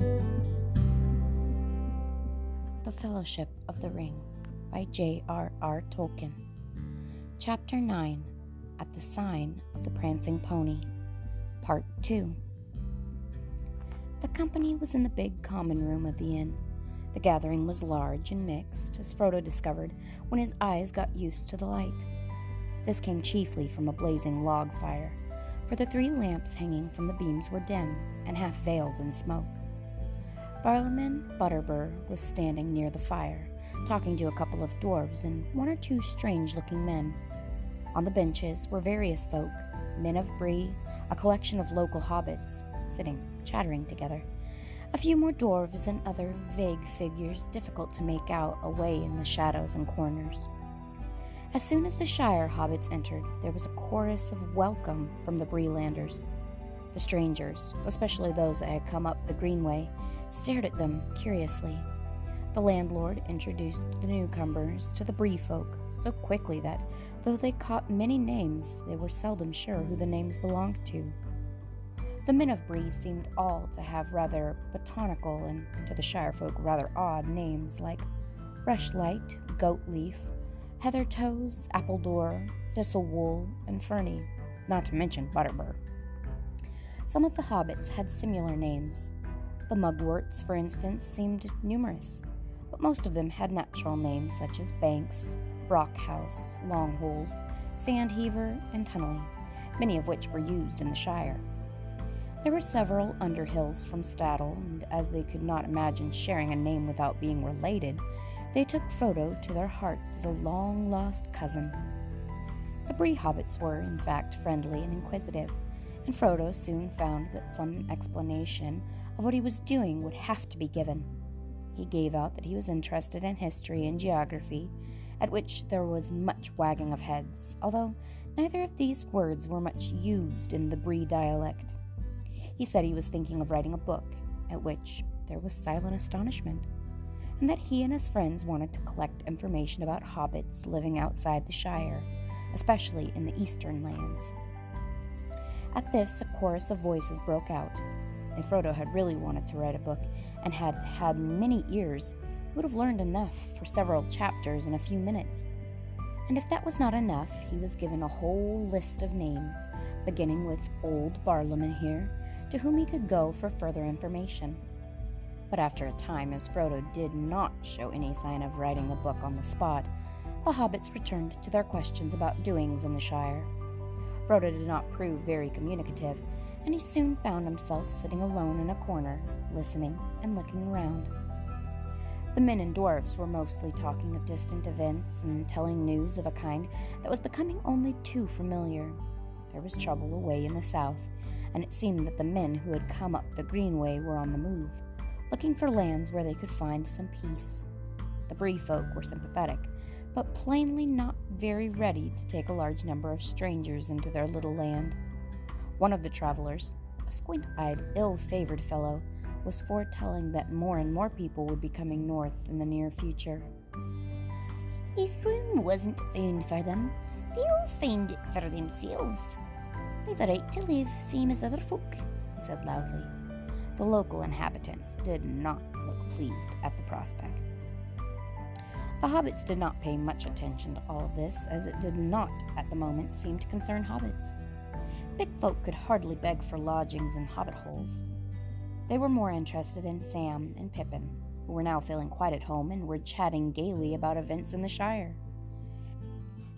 The Fellowship of the Ring by J.R.R. Tolkien. Chapter 9 At the Sign of the Prancing Pony. Part 2. The company was in the big common room of the inn. The gathering was large and mixed, as Frodo discovered when his eyes got used to the light. This came chiefly from a blazing log fire, for the three lamps hanging from the beams were dim and half veiled in smoke. Barliman Butterbur was standing near the fire, talking to a couple of dwarves and one or two strange looking men. On the benches were various folk, men of Bree, a collection of local hobbits, sitting, chattering together. A few more dwarves and other vague figures difficult to make out away in the shadows and corners. As soon as the Shire hobbits entered, there was a chorus of welcome from the Breelanders. The strangers, especially those that had come up the greenway, stared at them curiously. The landlord introduced the newcomers to the Bree folk so quickly that, though they caught many names, they were seldom sure who the names belonged to. The men of Bree seemed all to have rather botanical and, to the Shire folk, rather odd names like Rushlight, Goatleaf, Heathertoes, Appledore, Thistlewool, and Ferny, not to mention Butterbur. Some of the hobbits had similar names. The mugworts, for instance, seemed numerous, but most of them had natural names such as Banks, Brockhouse, Longholes, Sandheaver, and Tunnelly, many of which were used in the Shire. There were several Underhills from Staddle, and as they could not imagine sharing a name without being related, they took Frodo to their hearts as a long lost cousin. The Bree hobbits were, in fact, friendly and inquisitive, and Frodo soon found that some explanation of what he was doing would have to be given. He gave out that he was interested in history and geography, at which there was much wagging of heads, although neither of these words were much used in the Bree dialect. He said he was thinking of writing a book, at which there was silent astonishment and that he and his friends wanted to collect information about hobbits living outside the Shire, especially in the eastern lands. At this, a chorus of voices broke out. If Frodo had really wanted to write a book and had had many ears, he would have learned enough for several chapters in a few minutes. And if that was not enough, he was given a whole list of names, beginning with Old Barliman here, to whom he could go for further information. But after a time, as Frodo did not show any sign of writing a book on the spot, the hobbits returned to their questions about doings in the Shire. Frodo did not prove very communicative, and he soon found himself sitting alone in a corner, listening and looking around. The men and dwarfs were mostly talking of distant events and telling news of a kind that was becoming only too familiar. There was trouble away in the south, and it seemed that the men who had come up the Greenway were on the move looking for lands where they could find some peace. The Bree folk were sympathetic, but plainly not very ready to take a large number of strangers into their little land. One of the travelers, a squint eyed, ill favored fellow, was foretelling that more and more people would be coming north in the near future. If room wasn't found for them, they'll find it for themselves. They've a right to live same as other folk, he said loudly. The local inhabitants did not look pleased at the prospect. The hobbits did not pay much attention to all of this, as it did not, at the moment, seem to concern hobbits. Big folk could hardly beg for lodgings in hobbit holes. They were more interested in Sam and Pippin, who were now feeling quite at home and were chatting gaily about events in the Shire.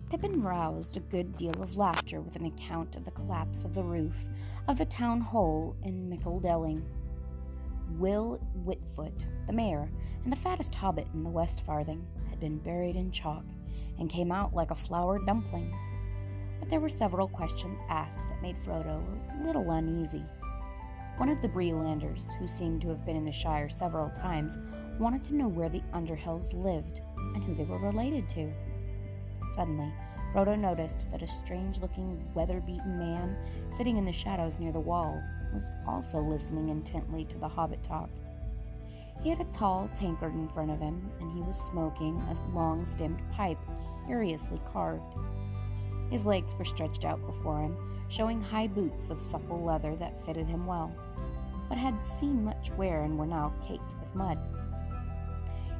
Pippin roused a good deal of laughter with an account of the collapse of the roof of the town hall in Michel Delving Will Whitfoot, the mayor, and the fattest hobbit in the West Farthing, had been buried in chalk and came out like a flour dumpling. But there were several questions asked that made Frodo a little uneasy. One of the Breelanders, who seemed to have been in the Shire several times, wanted to know where the Underhills lived and who they were related to. Suddenly, Frodo noticed that a strange looking, weather beaten man, sitting in the shadows near the wall, was also listening intently to the hobbit talk. He had a tall tankard in front of him, and he was smoking a long stemmed pipe curiously carved. His legs were stretched out before him, showing high boots of supple leather that fitted him well. but had seen much wear and were now caked with mud.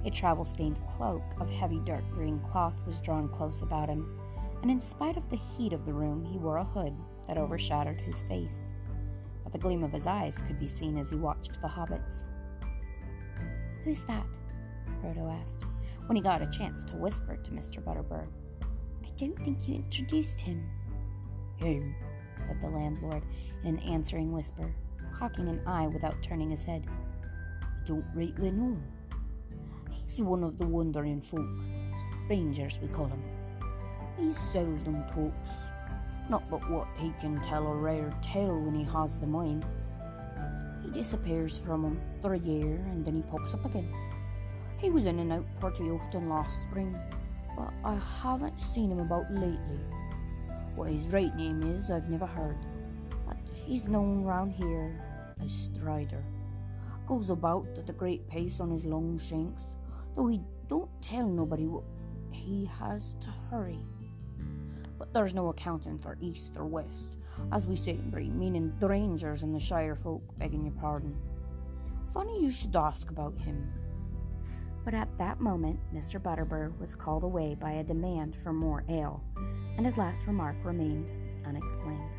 A travel stained cloak of heavy dark green cloth was drawn close about him, and in spite of the heat of the room, he wore a hood that overshadowed his face. But the gleam of his eyes could be seen as he watched the hobbits. Who's that? Frodo asked, when he got a chance to whisper to Mr. Butterbur. I don't think you introduced him. Him, said the landlord in an answering whisper, cocking an eye without turning his head. I don't rightly know. He's one of the wandering folk, strangers we call him. He seldom talks, not but what he can tell a rare tale when he has the mind. He disappears for a month or a year and then he pops up again. He was in and out pretty often last spring, but I haven't seen him about lately. What his right name is, I've never heard, but he's known round here as Strider. Goes about at a great pace on his long shanks, though he don't tell nobody what he has to hurry. But there's no accounting for east or west, as we say in Bree, meaning the rangers and the shire folk, begging your pardon. Funny you should ask about him. But at that moment, Mr. Butterbur was called away by a demand for more ale, and his last remark remained unexplained.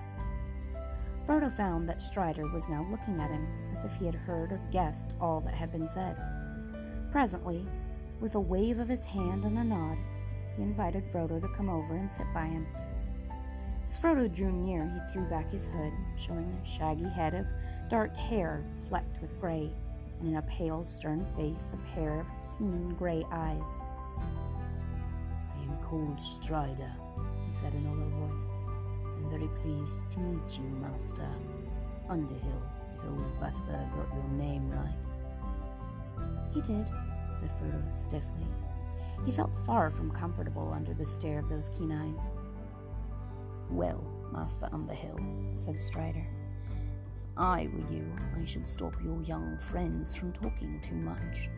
Frodo found that Strider was now looking at him as if he had heard or guessed all that had been said. Presently, with a wave of his hand and a nod, he invited Frodo to come over and sit by him. As Frodo drew near, he threw back his hood, showing a shaggy head of dark hair flecked with gray, and in a pale, stern face a pair of keen gray eyes. I am called Strider, he said in a low voice. I'm very pleased to meet you, Master. Underhill, if old Butterbur got your name right. He did, said Frodo stiffly. He felt far from comfortable under the stare of those keen eyes. Well, Master Underhill, said Strider, if I were you, I should stop your young friends from talking too much.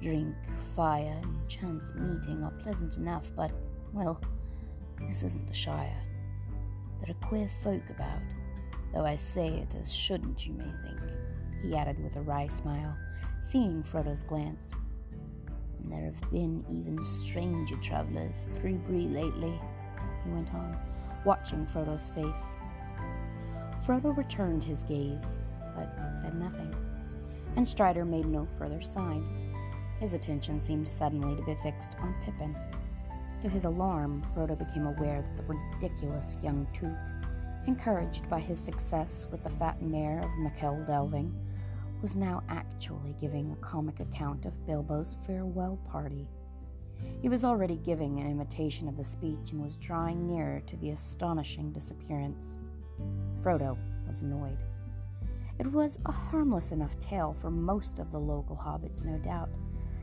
Drink, fire, and chance meeting are pleasant enough, but, well, this isn't the Shire. There are queer folk about, though I say it as shouldn't, you may think, he added with a wry smile, seeing Frodo's glance. And there have been even stranger travellers through Bree lately, he went on, watching Frodo's face. Frodo returned his gaze, but said nothing, and Strider made no further sign. His attention seemed suddenly to be fixed on Pippin. To his alarm, Frodo became aware that the ridiculous young Took, encouraged by his success with the fat Mayor of Michel Delving, was now actually giving a comic account of Bilbo's farewell party. He was already giving an imitation of the speech and was drawing nearer to the astonishing disappearance. Frodo was annoyed. It was a harmless enough tale for most of the local hobbits, no doubt.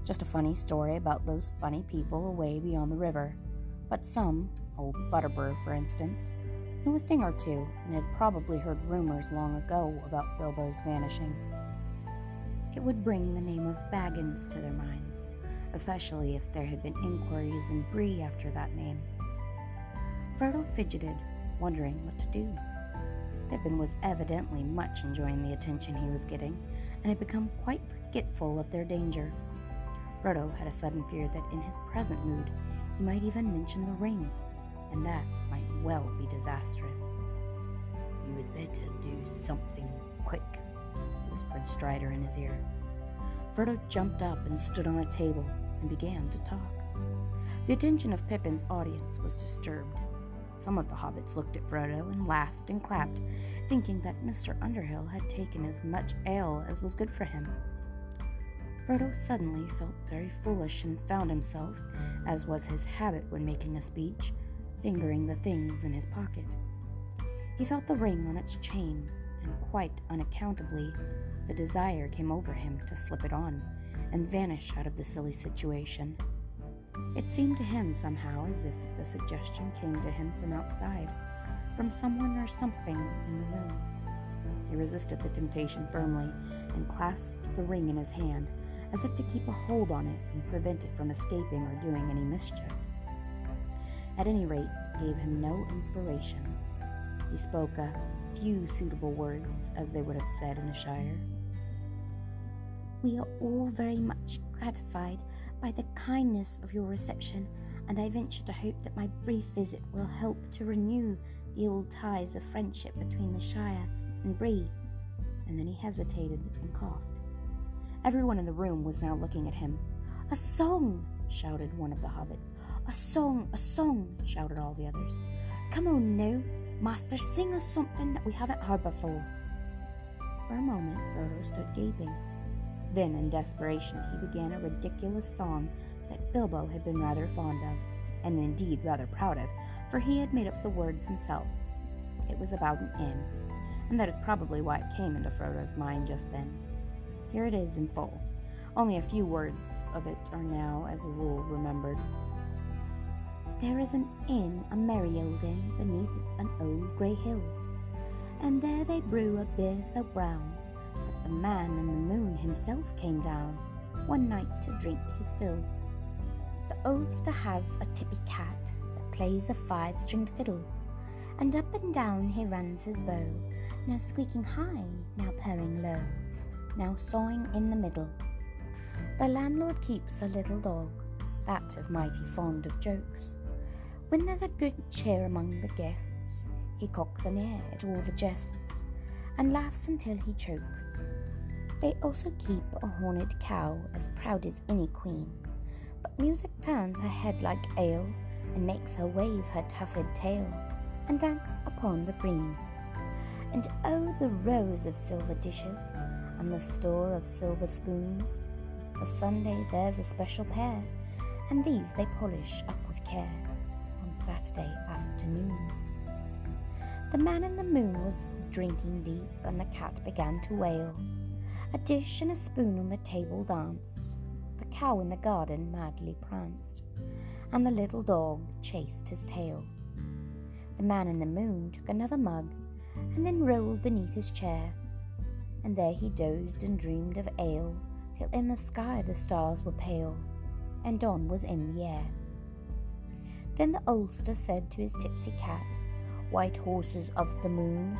Just a funny story about those funny people away beyond the river. But some, old Butterbur for instance, knew a thing or two and had probably heard rumors long ago about Bilbo's vanishing it would bring the name of Baggins to their minds, especially if there had been inquiries in Bree after that name. Frodo fidgeted, wondering what to do. Pippin was evidently much enjoying the attention he was getting, and had become quite forgetful of their danger. Frodo had a sudden fear that in his present mood he might even mention the ring, and that might well be disastrous. You had better do something quick, whispered Strider in his ear. Frodo jumped up and stood on a table and began to talk. The attention of Pippin's audience was disturbed. Some of the hobbits looked at Frodo and laughed and clapped, thinking that Mr. Underhill had taken as much ale as was good for him. Frodo suddenly felt very foolish and found himself, as was his habit when making a speech, fingering the things in his pocket. He felt the ring on its chain quite unaccountably, the desire came over him to slip it on and vanish out of the silly situation. It seemed to him somehow as if the suggestion came to him from outside, from someone or something in the room. He resisted the temptation firmly and clasped the ring in his hand as if to keep a hold on it and prevent it from escaping or doing any mischief. At any rate, gave him no inspiration. He spoke a few suitable words, as they would have said in the Shire. We are all very much gratified by the kindness of your reception, and I venture to hope that my brief visit will help to renew the old ties of friendship between the Shire and Bree. And then he hesitated and coughed. Everyone in the room was now looking at him. A song! shouted one of the hobbits. A song, a song! shouted all the others. Come on now, Master, sing us something that we haven't heard before. For a moment, Frodo stood gaping. Then, in desperation, he began a ridiculous song that Bilbo had been rather fond of, and indeed rather proud of, for he had made up the words himself. It was about an inn, and that is probably why it came into Frodo's mind just then. Here it is in full. Only a few words of it are now, as a rule, remembered. There is an inn, a merry old inn, beneath an old grey hill, and there they brew a beer so brown that the man in the moon himself came down one night to drink his fill. The oldster has a tippy cat that plays a five stringed fiddle, and up and down he runs his bow, now squeaking high, now purring low, now sawing in the middle. The landlord keeps a little dog that is mighty fond of jokes. When there's a good cheer among the guests, he cocks an ear at all the jests and laughs until he chokes. They also keep a horned cow as proud as any queen, but music turns her head like ale and makes her wave her tufted tail and dance upon the green. And oh, the rows of silver dishes and the store of silver spoons. For Sunday there's a special pair, and these they polish up with care Saturday afternoons. The man in the moon was drinking deep, and the cat began to wail. A dish and a spoon on the table danced, the cow in the garden madly pranced, and the little dog chased his tail. The man in the moon took another mug, and then rolled beneath his chair, and there he dozed and dreamed of ale, till in the sky the stars were pale, and dawn was in the air. Then the oldster said to his tipsy cat, White horses of the moon,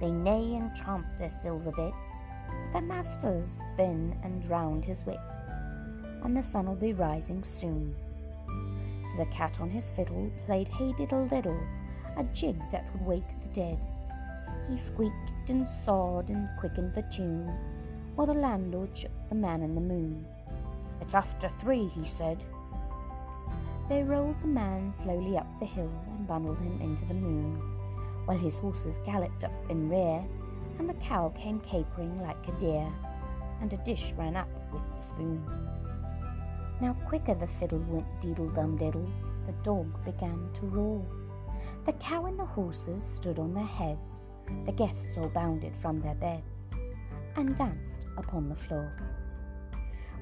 they neigh and tramp their silver bits, but their master's been and drowned his wits, and the sun'll be rising soon. So the cat on his fiddle played hey diddle diddle, a jig that would wake the dead. He squeaked and sawed and quickened the tune, while the landlord shook the man in the moon. It's after three, he said. They rolled the man slowly up the hill and bundled him into the moon, while his horses galloped up in rear, and the cow came capering like a deer, and a dish ran up with the spoon. Now quicker the fiddle went deedle dum diddle, the dog began to roar. The cow and the horses stood on their heads, the guests all bounded from their beds, and danced upon the floor.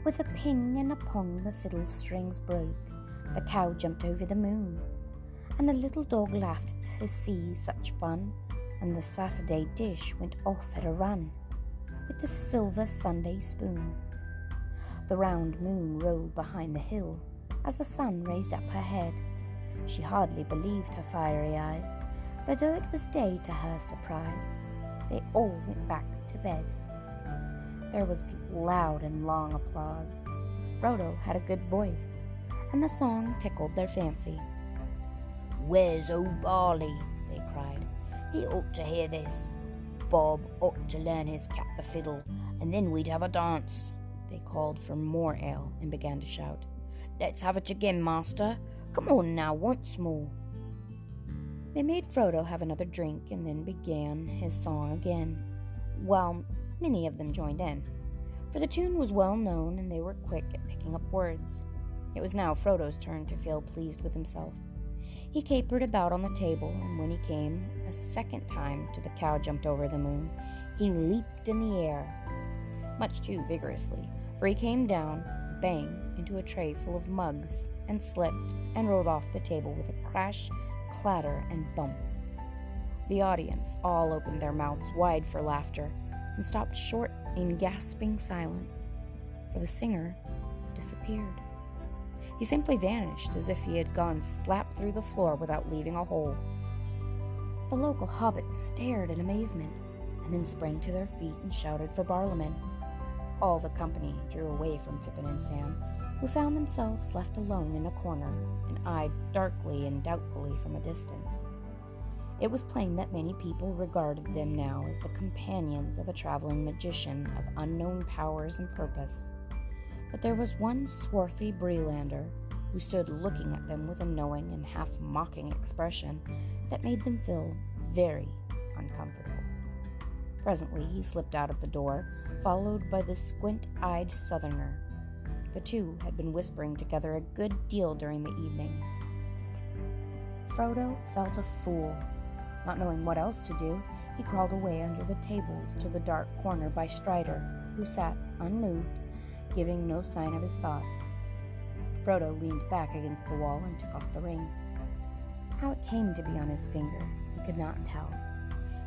With a ping and a pong the fiddle strings broke, the cow jumped over the moon, and the little dog laughed to see such fun, and the Saturday dish went off at a run with the silver Sunday spoon. The round moon rolled behind the hill as the sun raised up her head. She hardly believed her fiery eyes, for though it was day to her surprise, they all went back to bed. There was loud and long applause. Frodo had a good voice, and the song tickled their fancy. Where's old Barley? they cried. He ought to hear this. Bob ought to learn his cap the fiddle, and then we'd have a dance. They called for more ale and began to shout. Let's have it again, master. Come on now, once more. They made Frodo have another drink and then began his song again, while many of them joined in, for the tune was well known and they were quick at picking up words. It was now Frodo's turn to feel pleased with himself. He capered about on the table, and when he came a second time to the cow jumped over the moon, he leaped in the air, much too vigorously, for he came down, bang, into a tray full of mugs, and slipped and rolled off the table with a crash, clatter, and bump. The audience all opened their mouths wide for laughter and stopped short in gasping silence, for the singer disappeared. He simply vanished as if he had gone slap through the floor without leaving a hole. The local hobbits stared in amazement, and then sprang to their feet and shouted for Barliman. All the company drew away from Pippin and Sam, who found themselves left alone in a corner and eyed darkly and doubtfully from a distance. It was plain that many people regarded them now as the companions of a traveling magician of unknown powers and purpose. But there was one swarthy Breelander who stood looking at them with a knowing and half mocking expression that made them feel very uncomfortable. Presently, he slipped out of the door, followed by the squint eyed southerner. The two had been whispering together a good deal during the evening. Frodo felt a fool. Not knowing what else to do, he crawled away under the tables to the dark corner by Strider, who sat unmoved, giving no sign of his thoughts. Frodo leaned back against the wall and took off the ring. How it came to be on his finger, he could not tell.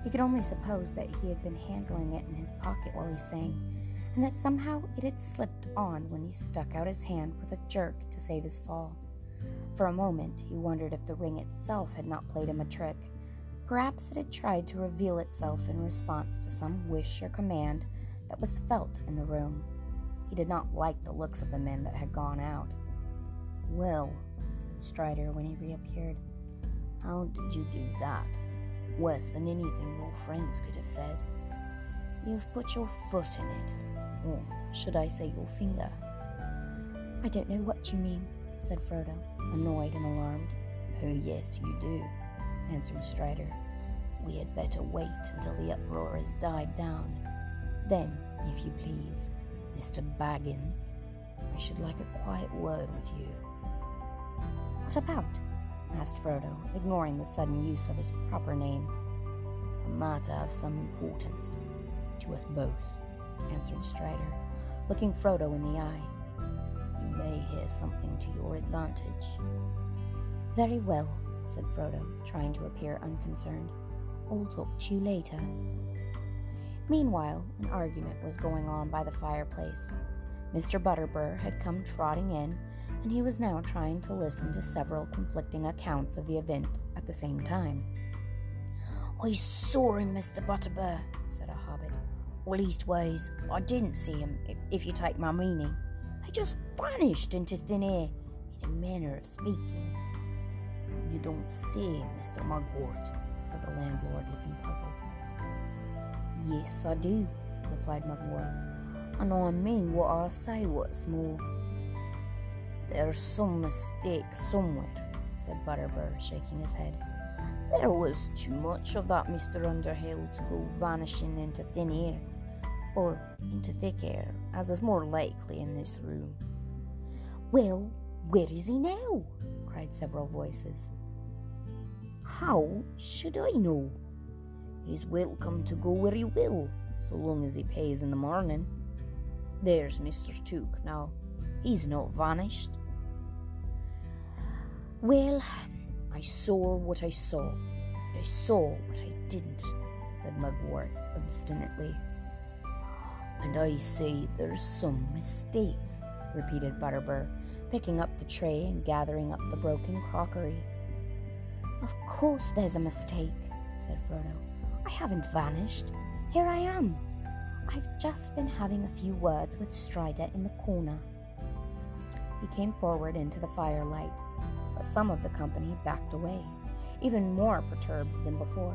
He could only suppose that he had been handling it in his pocket while he sang, and that somehow it had slipped on when he stuck out his hand with a jerk to save his fall. For a moment, he wondered if the ring itself had not played him a trick. Perhaps it had tried to reveal itself in response to some wish or command that was felt in the room. He did not like the looks of the men that had gone out. Well, said Strider when he reappeared, how did you do that? Worse than anything your friends could have said. You've put your foot in it. Or should I say your finger? I don't know what you mean, said Frodo, annoyed and alarmed. Oh, yes, you do, answered Strider. We had better wait until the uproar has died down. Then, if you please, Mr. Baggins, I should like a quiet word with you. What about? asked Frodo, ignoring the sudden use of his proper name. A matter of some importance to us both, answered Strider, looking Frodo in the eye. You may hear something to your advantage. Very well, said Frodo, trying to appear unconcerned. I'll talk to you later. Meanwhile, an argument was going on by the fireplace. Mr. Butterbur had come trotting in and he was now trying to listen to several conflicting accounts of the event at the same time. I saw him, Mr. Butterbur, said a hobbit. Or leastways, I didn't see him, if you take my meaning. He just vanished into thin air, in a manner of speaking. You don't say, Mr. Mugwort, said the landlord, looking puzzled. Yes, I do, replied Mugwort. And I mean what I say, what's more. There's some mistake somewhere, said Butterbur, shaking his head. There was too much of that Mr. Underhill to go vanishing into thin air, or into thick air, as is more likely in this room. Well, where is he now? cried several voices. How should I know? He's welcome to go where he will, so long as he pays in the morning. There's Mr. Took now. He's not vanished. Well, I saw what I saw. And I saw what I didn't, said Mugwort obstinately. And I say there's some mistake, repeated Butterbur, picking up the tray and gathering up the broken crockery. Of course there's a mistake, said Frodo. I haven't vanished. Here I am. I've just been having a few words with Strider in the corner. He came forward into the firelight but some of the company backed away, even more perturbed than before.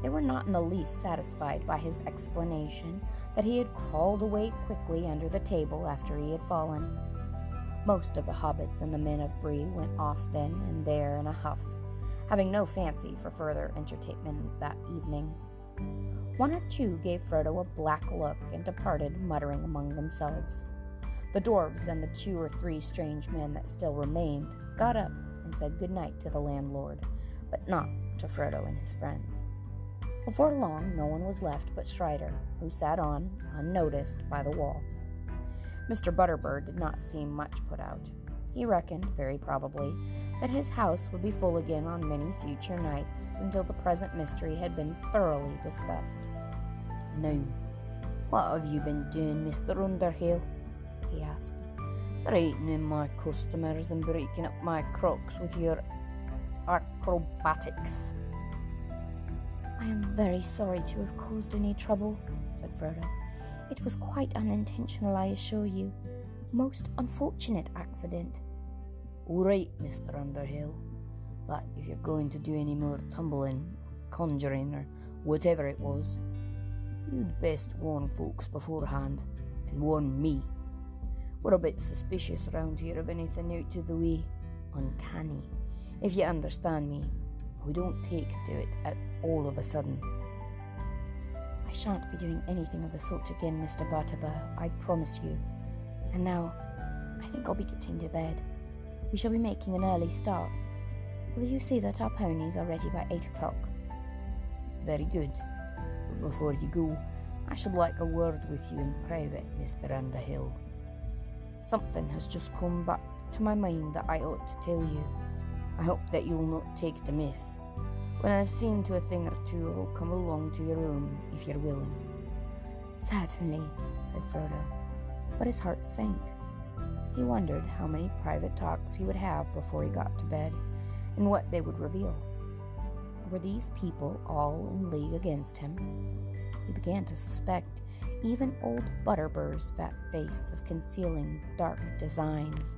They were not in the least satisfied by his explanation that he had crawled away quickly under the table after he had fallen. Most of the hobbits and the men of Bree went off then and there in a huff, having no fancy for further entertainment that evening. One or two gave Frodo a black look and departed, muttering among themselves. The dwarfs and the two or three strange men that still remained got up and said good night to the landlord, but not to Frodo and his friends. Before long, no one was left but Strider, who sat on, unnoticed, by the wall. Mr. Butterbur did not seem much put out. He reckoned, very probably, that his house would be full again on many future nights until the present mystery had been thoroughly discussed. Now, what have you been doing, Mr. Underhill? he asked frightening my customers and breaking up my crocks with your acrobatics. I am very sorry to have caused any trouble, said Frodo. It was quite unintentional, I assure you. Most unfortunate accident. All right, Mr. Underhill. But if you're going to do any more tumbling, conjuring, or whatever it was, you'd best warn folks beforehand, and warn me. We're a bit suspicious around here of anything out of the way uncanny, if you understand me. We don't take to it at all of a sudden. I shan't be doing anything of the sort again, Mr. Butterbur, I promise you. And now, I think I'll be getting to bed. We shall be making an early start. Will you see that our ponies are ready by eight o'clock? Very good. But before you go, I should like a word with you in private, Mr. Underhill. Something has just come back to my mind that I ought to tell you. I hope that you'll not take it amiss. When I've seen to a thing or two, I'll come along to your room if you're willing. Certainly, said Frodo, but his heart sank. He wondered how many private talks he would have before he got to bed, and what they would reveal. Were these people all in league against him? He began to suspect even old Butterbur's fat face of concealing dark designs.